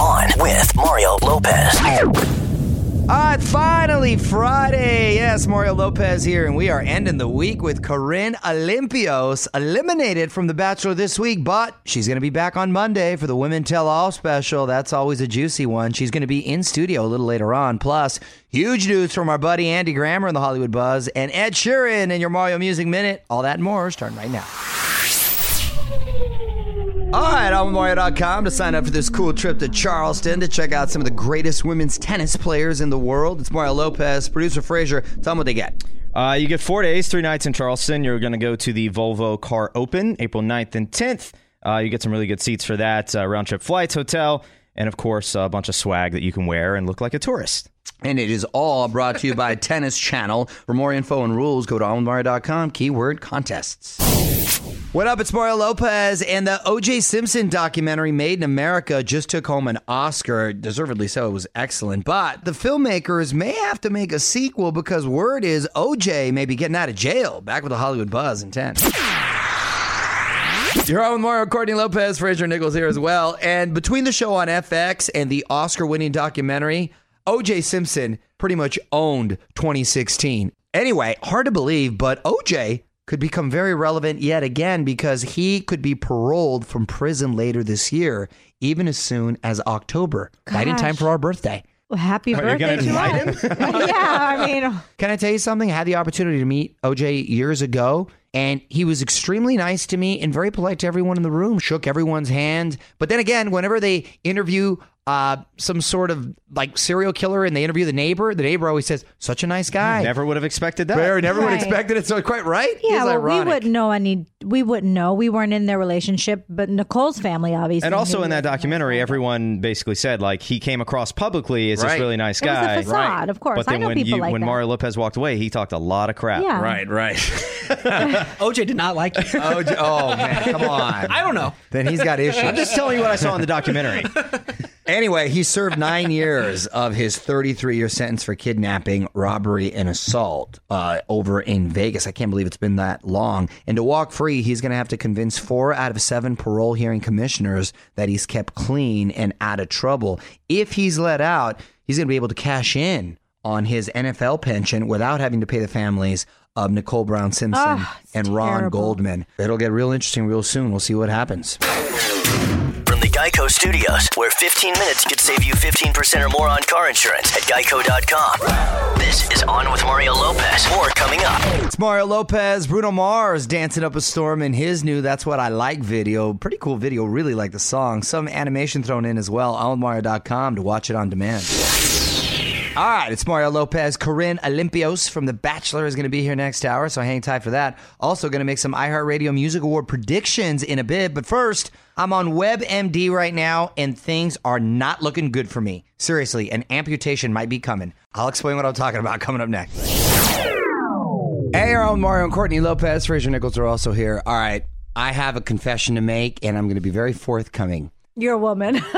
On with Mario Lopez. All right, finally Friday. Yes, Mario Lopez here, and we are ending the week with Corinne Olympios, eliminated from The Bachelor this week, but she's going to be back on Monday for the Women Tell All special. That's always a juicy one. She's going to be in studio a little later on. Plus, huge news from our buddy Andy Grammer in the Hollywood Buzz and Ed Sheeran in your Mario Music Minute. All that and more is starting right now. All right, Mario.com to sign up for this cool trip to Charleston to check out some of the greatest women's tennis players in the world. It's Mario Lopez, producer Frazier. Tell them what they get. Uh, you get four days, three nights in Charleston. You're going to go to the Volvo Car Open April 9th and 10th. Uh, you get some really good seats for that, uh, round trip flights, hotel, and of course, a bunch of swag that you can wear and look like a tourist. And it is all brought to you by Tennis Channel. For more info and rules, go to almario.com, keyword contests. What up? It's Mario Lopez. And the O.J. Simpson documentary Made in America just took home an Oscar. Deservedly so. It was excellent. But the filmmakers may have to make a sequel because word is O.J. may be getting out of jail. Back with the Hollywood Buzz in 10. You're on with Mario Courtney Lopez, Fraser Nichols here as well. And between the show on FX and the Oscar winning documentary, OJ Simpson pretty much owned 2016. Anyway, hard to believe, but OJ could become very relevant yet again because he could be paroled from prison later this year, even as soon as October, right in time for our birthday. Well, happy Are birthday going to to invite us. him? yeah, I mean, Can I tell you something? I had the opportunity to meet OJ years ago, and he was extremely nice to me and very polite to everyone in the room, shook everyone's hand. But then again, whenever they interview uh, some sort of like serial killer and they interview the neighbor, the neighbor always says, such a nice guy. Never would have expected that. Very, never would Right. expected it. So quite right. yeah, well, we wouldn't know any. We wouldn't know. We weren't in their relationship, but Nicole's family obviously. And also in that he was a documentary, everyone basically said like he came across publicly as Right. this really nice It was a guy. facade, of course. But I then know when people you like when that. Mario Lopez walked away, he talked a lot of crap. Yeah. Right, right. OJ did not like you. OJ, oh man, come on. I don't know. Then he's got issues. I'm just telling you what I saw in the documentary. Anyway, he served nine years of his 33 year sentence for kidnapping, robbery, and assault uh, over in Vegas. I can't believe it's been that long. And to walk free, he's going to have to convince four out of seven parole hearing commissioners that he's kept clean and out of trouble. If he's let out, he's going to be able to cash in on his NFL pension without having to pay the families of Nicole Brown Simpson ah, it's and Ron terrible. Goldman. It'll get real interesting real soon. We'll see what happens. From the Geico Studios, where 15 minutes could save you 15% or more on car insurance at geico.com. This is On with Mario Lopez. More coming up. It's Mario Lopez, Bruno Mars dancing up a storm in his new That's What I Like video. Pretty cool video, really like the song. Some animation thrown in as well. OnMario.com to watch it on demand. All right, it's Mario Lopez. Corinne Olympios from The Bachelor is going to be here next hour, so hang tight for that. Also, going to make some iHeartRadio Music Award predictions in a bit. But first, I'm on WebMD right now, and things are not looking good for me. Seriously, an amputation might be coming. I'll explain what I'm talking about coming up next. Hey, you're on Mario and Courtney Lopez. Fraser Nichols are also here. All right, I have a confession to make, and I'm going to be very forthcoming. You're a woman.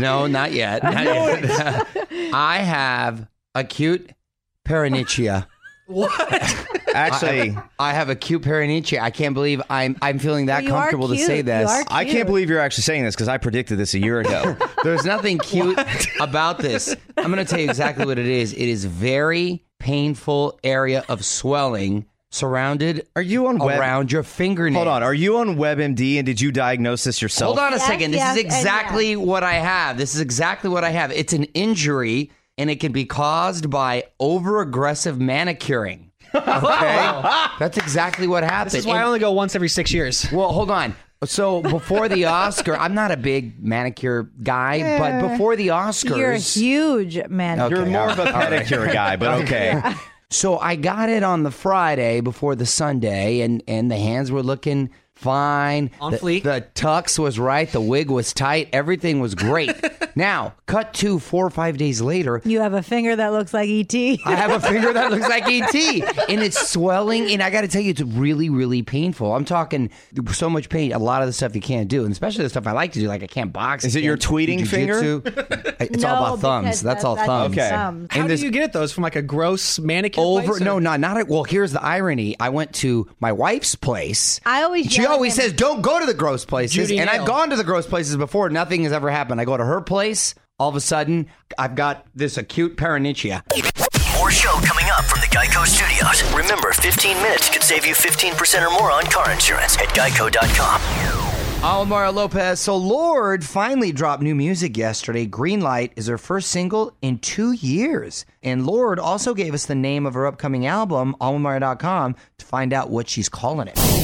No, not yet. Not yet. I have acute paronychia. What? Actually, I have acute paronychia. I can't believe I'm I'm feeling that Well, you are comfortable to cute. say You this. are I can't believe you're actually saying this because I predicted this a year ago. There's nothing cute about this. I'm going to tell you exactly what it is. It is very painful area of swelling surrounded Are you on web? around your fingernail. Hold on. Are you on WebMD and did you diagnose this yourself? Hold on a Yes, second. This yes, is and exactly what I have. This is exactly what I have. It's an injury, and it can be caused by over aggressive manicuring. Okay, that's exactly what happened. This is why I And- only go once every six years. well, hold on. So before the Oscar, I'm not a big manicure guy, but before the Oscars, You're a huge man. Okay. You're more of a right, all right. pedicure guy, but okay. So I got it on the Friday before the Sunday, and and the hands were looking fine. On the, fleek. The tux was right. The wig was tight. Everything was great. Now, cut to four or five days later. You have a finger that looks like E ET. I have a finger that looks like ET, and it's swelling. And I got to tell you, it's really, really painful. I'm talking so much pain. A lot of the stuff you can't do, and especially the stuff I like to do, like I can't box. Is it your tweeting finger? jujitsu. It's all about thumbs. because That's all that's thumbs. Okay. thumbs. How And do you get those from like a gross manicure? Over place, no, not not. At, Well, here's the irony. I went to my wife's place. I always she always says, "Don't go to the gross places." Judy and I've gone to the gross places before. Nothing has ever happened. I go to her place. All of a sudden, I've got this acute paronychia. More show coming up from the Geico Studios. Remember, 15 minutes could save you 15% or more on car insurance at geico.com. Mario Lopez. So Lorde finally dropped new music yesterday. Green Light is her first single in two years. And Lorde also gave us the name of her upcoming album, almamario.com, to find out what she's calling it.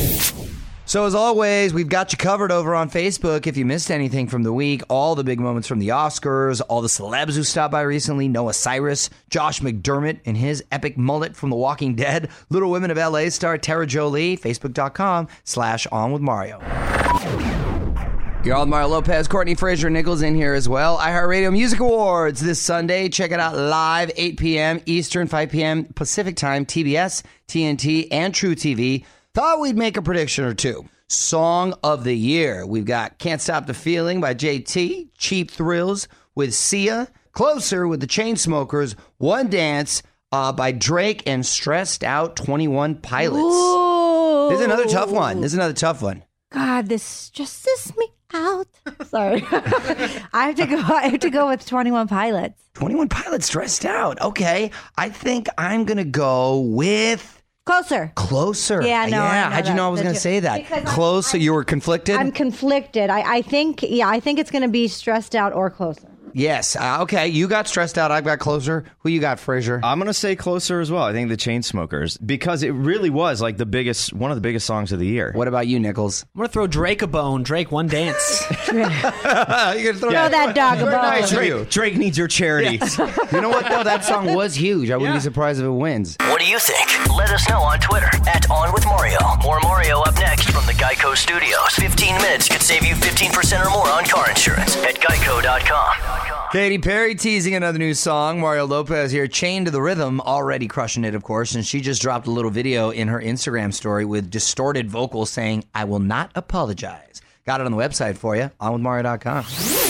So as always, we've got you covered over on Facebook. If you missed anything from the week, all the big moments from the Oscars, all the celebs who stopped by recently, Noah Cyrus, Josh McDermitt and his epic mullet from The Walking Dead, Little Women of LA star Terra Jolé, Facebook.com slash on with Mario. You're all Mario Lopez, Courtney Fraser Nichols in here as well. iHeartRadio Music Awards this Sunday. Check it out live, 8 p.m. Eastern, 5 p.m. Pacific Time, TBS, TNT, and truTV. Thought we'd make a prediction or two. Song of the Year. We've got Can't Stop the Feeling by JT, Cheap Thrills with Sia, Closer with the Chainsmokers, One Dance uh, by Drake, and Stressed Out 21 Pilots. Ooh. This is another tough one. This is another tough one. God, this stresses me out. Sorry, I have to go. I have to go with Twenty One Pilots. 21 Pilots stressed out. Okay. I think I'm going to go with Closer. Closer. Yeah, no, I Yeah. know How'd you know I was going to say that? Because I'm- Closer. you were conflicted? I'm conflicted. I, I think. Yeah, I think it's going to be stressed out or closer. yes. Uh, okay. You got stressed out. I got closer. Who you got, Frazier? I'm gonna say closer as well. I think the Chainsmokers because it really was like the biggest, one of the biggest songs of the year. what about you, Nichols? I'm gonna throw Drake a bone. Drake, one dance. you gonna throw Throw that dog a Very bone. nice of you. Drake, Drake needs your charity. You know what, though? That song was huge. I wouldn't Yeah. be surprised if it wins. What do you think? Let us know on Twitter at On With Mario. More Mario up next from the Geico Studios. 15 minutes could save you 15% or more on car insurance at geico.com. Katy Perry teasing another new song. Mario Lopez here, chained to the rhythm, already crushing it, of course. And she just dropped a little video in her Instagram story with distorted vocals saying, I will not apologize. Got it on the website for you, onwithmario.com.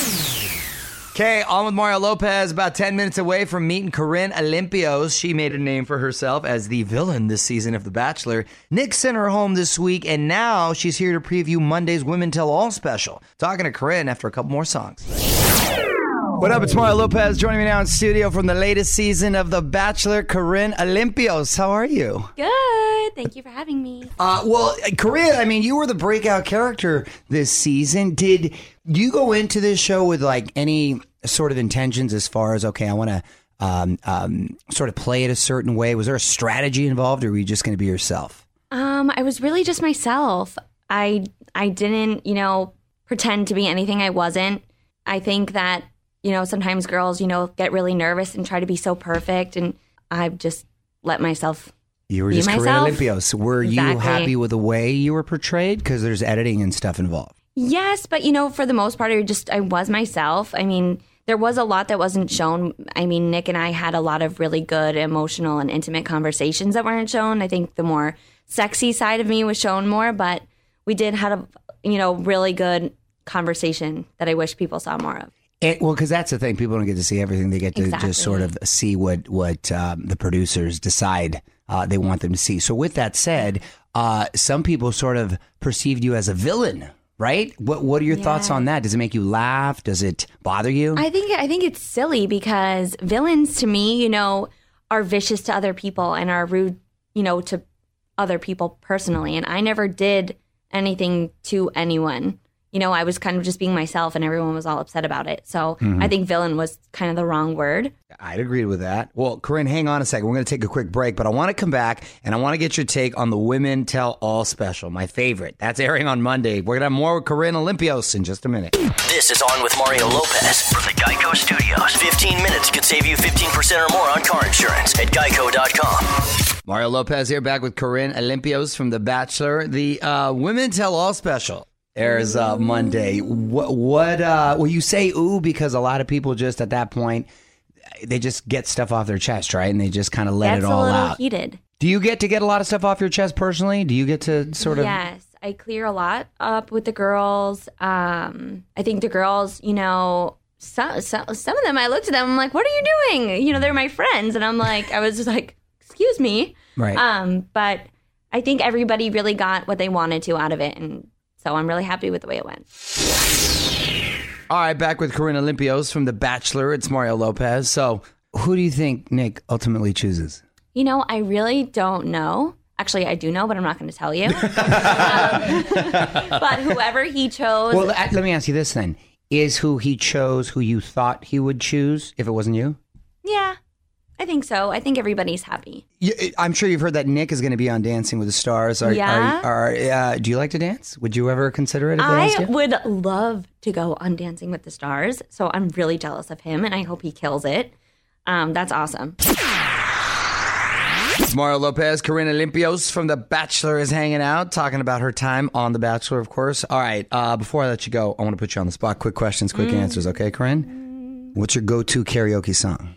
Okay, on with Mario Lopez, about 10 minutes away from meeting Corinne Olympios. She made a name for herself as the villain this season of The Bachelor. Nick sent her home this week, and now she's here to preview Monday's Women Tell All special. Talking to Corinne after a couple more songs. What up? It's Mario Lopez joining me now in studio from the latest season of The Bachelor, Corinne Olympios. How are you? Good. Thank you for having me. Uh, well, Corinne, I mean, you were the breakout character this season. Did you go into this show with like any sort of intentions as far as, okay, I want to um, um, sort of play it a certain way? Was there a strategy involved or were you just going to be yourself? Um, I was really just myself. I I didn't, you know, pretend to be anything I wasn't. I think that, you know, sometimes girls, you know, get really nervous and try to be so perfect and I've just let myself You were just myself. Olympios. Were you happy with the way you were portrayed? Because there's editing and stuff involved. Yes, but you know, for the most part, I just I was myself. I mean, there was a lot that wasn't shown. I mean, Nick and I had a lot of really good, emotional, and intimate conversations that weren't shown. I think the more sexy side of me was shown more, but we did have a you know really good conversation that I wish people saw more of. It, well, because that's the thing. People don't get to see everything. They get to Exactly. just sort of see what what um, the producers decide uh, they want them to see. So, with that said, uh, some people sort of perceived you as a villain, right? What What are your thoughts on that? Does it make you laugh? Does it bother you? I think I think it's silly because villains to me, you know, are vicious to other people and are rude, you know, to other people personally. And I never did anything to anyone. You know, I was kind of just being myself and everyone was all upset about it. So I think villain was kind of the wrong word. I'd agree with that. Well, Corinne, hang on a second. We're going to take a quick break, but I want to come back and I want to get your take on the Women Tell All special, my favorite. That's airing on Monday. We're going to have more with Corinne Olympios in just a minute. This is On with Mario Lopez from the Geico Studios. 15 minutes could save you 15% or more on car insurance at geico.com. Mario Lopez here, back with Corinne Olympios from The Bachelor. The uh, Women Tell All special airs uh, Monday. What? What? Uh, well, you say ooh because a lot of people just at that point they just get stuff off their chest, right? And they just kind of let That's it a all little out. heated. Do you get to get a lot of stuff off your chest personally? Do you get to sort of? Yes, I clear a lot up with the girls. Um, I think the girls, you know, some, some some of them, I looked at them, I'm like, "What are you doing?" You know, they're my friends, and I'm like, I was just like, "Excuse me." Right. Um, but I think everybody really got what they wanted to out of it, and so I'm really happy with the way it went. All right, back with Corinne Olympios from The Bachelor. It's Mario Lopez. So, who do you think Nick ultimately chooses? You know, I really don't know. Actually, I do know, but I'm not going to tell you. Um, but whoever he chose, Well, let let me ask you this then: Is who he chose who you thought he would choose if it wasn't you? yeah, I think so. I think everybody's happy. You, I'm sure you've heard that Nick is going to be on Dancing with the Stars. Are, Yeah. Are, are, uh, do you like to dance? Would you ever consider it? If they asked I would love to go on Dancing with the Stars, so I'm really jealous of him, and I hope he kills it. Um, that's awesome. Mario Lopez, Corinne Olympios from The Bachelor is hanging out, talking about her time on The Bachelor, of course. All right, uh, before I let you go, I want to put you on the spot. Quick questions, quick answers, okay, Corinne? What's your go-to karaoke song?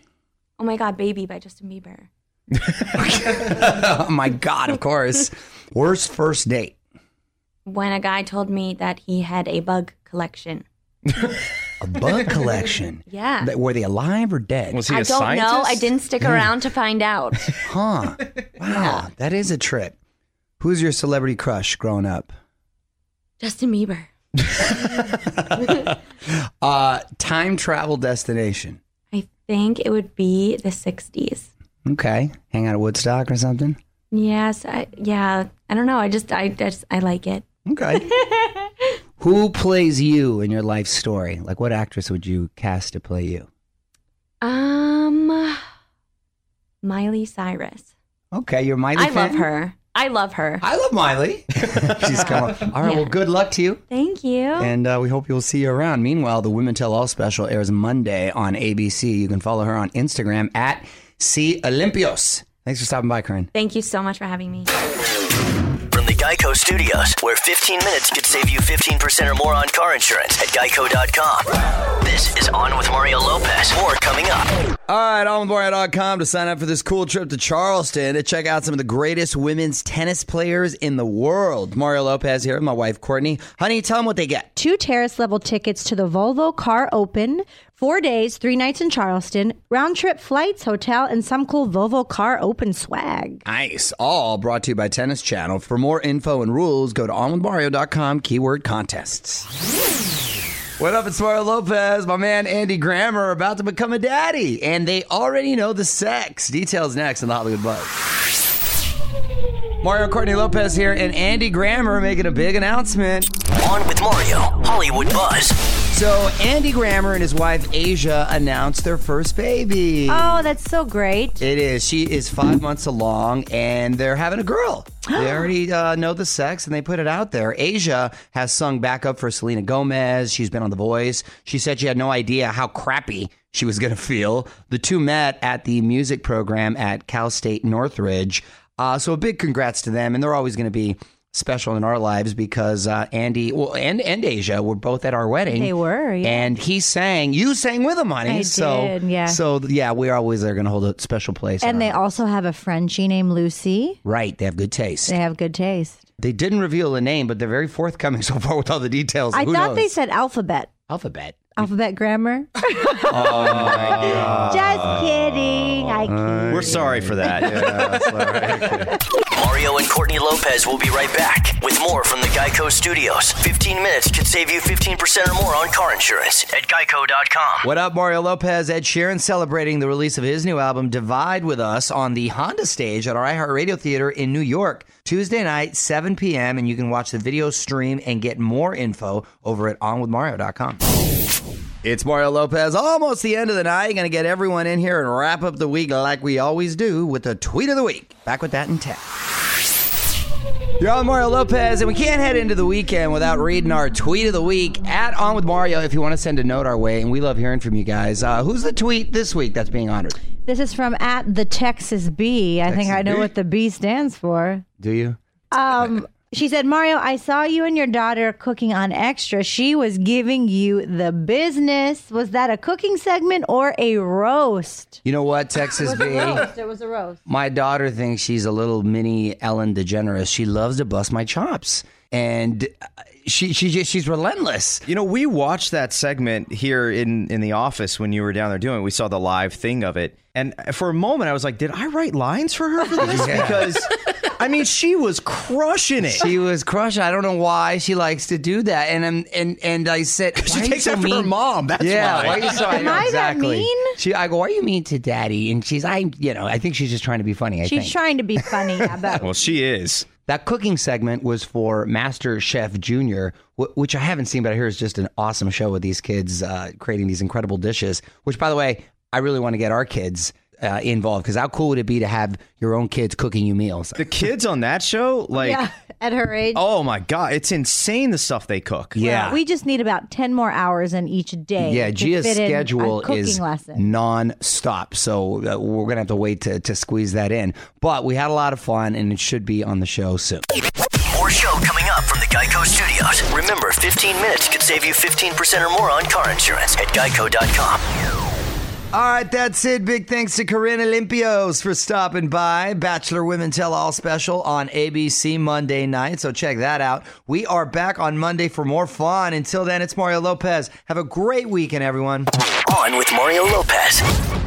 Oh my God, Baby by Justin Bieber. Oh my God, of course. Worst first date. When a guy told me that he had a bug collection. A bug collection. Yeah. Th- Were they alive or dead? Was he a I don't scientist? know. I didn't stick around to find out. Huh. Wow, that is a trip. Who's your celebrity crush growing up? Justin Bieber. Uh, time travel destination. Think it would be the 60s. Okay. Hang out at Woodstock or something? Yes, I, yeah. I don't know. I just, I just, I like it. Okay. Who plays you in your life story? Like, what actress would you cast to play you? Um, Miley Cyrus. Okay, you're Miley I love her. I love her. I love Miley. She's coming. All right, well, good luck to you. Thank you. And uh, we hope you'll see you around. Meanwhile, the Women Tell All special airs Monday on ABC. You can follow her on Instagram at C Olympios. Thanks for stopping by, Corinne. Thank you so much for having me. From Geico Studios, where 15 minutes could save you 15% or more on car insurance at geico.com. This is On with Mario Lopez. More coming up. All right, onwithmario.com to sign up for this cool trip to Charleston to check out some of the greatest women's tennis players in the world. Mario Lopez here with my wife, Courtney. Honey, tell them what they get. Two terrace level tickets to the Volvo Car Open, four days, three nights in Charleston, round trip flights, hotel, and some cool Volvo Car Open swag. Nice. All brought to you by Tennis Channel. For more info and rules, go to onwithmario.com, keyword contests. What up, it's Mario Lopez. My man Andy Grammer about to become a daddy, and they already know the sex. Details next on the Hollywood Buzz. Mario Courtney Lopez here, and Andy Grammer making a big announcement. On with Mario, Hollywood Buzz. So, Andy Grammer and his wife Aijia announced their first baby. Oh, that's so great. It is. She is five months along, and they're having a girl. They already uh, know the sex, and they put it out there. Aijia has sung backup for Selena Gomez. She's been on The Voice. She said she had no idea how crappy she was going to feel. The two met at the music program at Cal State Northridge. Uh, so a big congrats to them, and they're always going to be special in our lives because uh, Andy, well, and and Aijia were both at our wedding. They were, yeah. and he sang. You sang with him, honey. I so did, yeah. So yeah, we always are going to hold a special place. And they also have a Frenchie named Lucy. Right, they have good taste. They have good taste. They didn't reveal a name, but they're very forthcoming so far with all the details. I Who thought knows? they said alphabet. alphabet. Alphabet Grammer. Oh Just kidding. I kid. We're sorry for that. Mario and Courtney Lopez will be right back with more from the Geico Studios. 15 minutes could save you 15% or more on car insurance at geico.com. What up, Mario Lopez? Ed Sheeran celebrating the release of his new album, Divide with Us, on the Honda stage at our iHeartRadio Theater in New York, Tuesday night, 7 p.m. And you can watch the video stream and get more info over at onwithmario.com. It's Mario Lopez, almost the end of the night. Going to get everyone in here and wrap up the week like we always do with the tweet of the week. Back with that in 10. You're on Mario Lopez, and we can't head into the weekend without reading our tweet of the week at On with Mario. If you want to send a note our way, and we love hearing from you guys. Uh, who's the tweet this week that's being honored? This is from at the Texas B. I think Texas I know what the B stands for. Do you? Um, She said, Mario, I saw you and your daughter cooking on Extra. She was giving you the business. Was that a cooking segment or a roast? You know what, Texas B? It was a roast. My daughter thinks she's a little mini Ellen DeGeneres. She loves to bust my chops, and uh, she she just she's relentless. You know, we watched that segment here in in the office when you were down there doing it. We saw the live thing of it. And for a moment I was like, did I write lines for her for this? Yeah. Because I mean, she was crushing it. She was crushing. I don't know why she likes to do that. And I'm and and I said She "Why are takes so after her mom. That's yeah. why. Why are you so? I Am know I that exactly. mean? She. I go. Why are you mean to daddy? And she's. I. You know. I think she's just trying to be funny. I She's think. trying to be funny. Yeah, well, she is. That cooking segment was for MasterChef Junior, wh- which I haven't seen, but I hear is just an awesome show with these kids uh, creating these incredible dishes. Which, by the way, I really want to get our kids uh, involved because how cool would it be to have your own kids cooking you meals? The kids on that show, like, yeah, at her age. oh my god, it's insane the stuff they cook. Yeah. We just need about 10 more hours in each day. Yeah, to Gia's fit schedule a is lesson. non-stop, so uh, we're gonna have to wait to, to squeeze that in. But we had a lot of fun, and it should be on the show soon. More show coming up from the Geico Studios. Remember, 15 minutes could save you 15% or more on car insurance at geico.com. All right, that's it. Big thanks to Corinne Olympios for stopping by. Bachelor Women Tell All special on ABC Monday night. So check that out. We are back on Monday for more fun. Until then, it's Mario Lopez. Have a great weekend, everyone. On with Mario Lopez.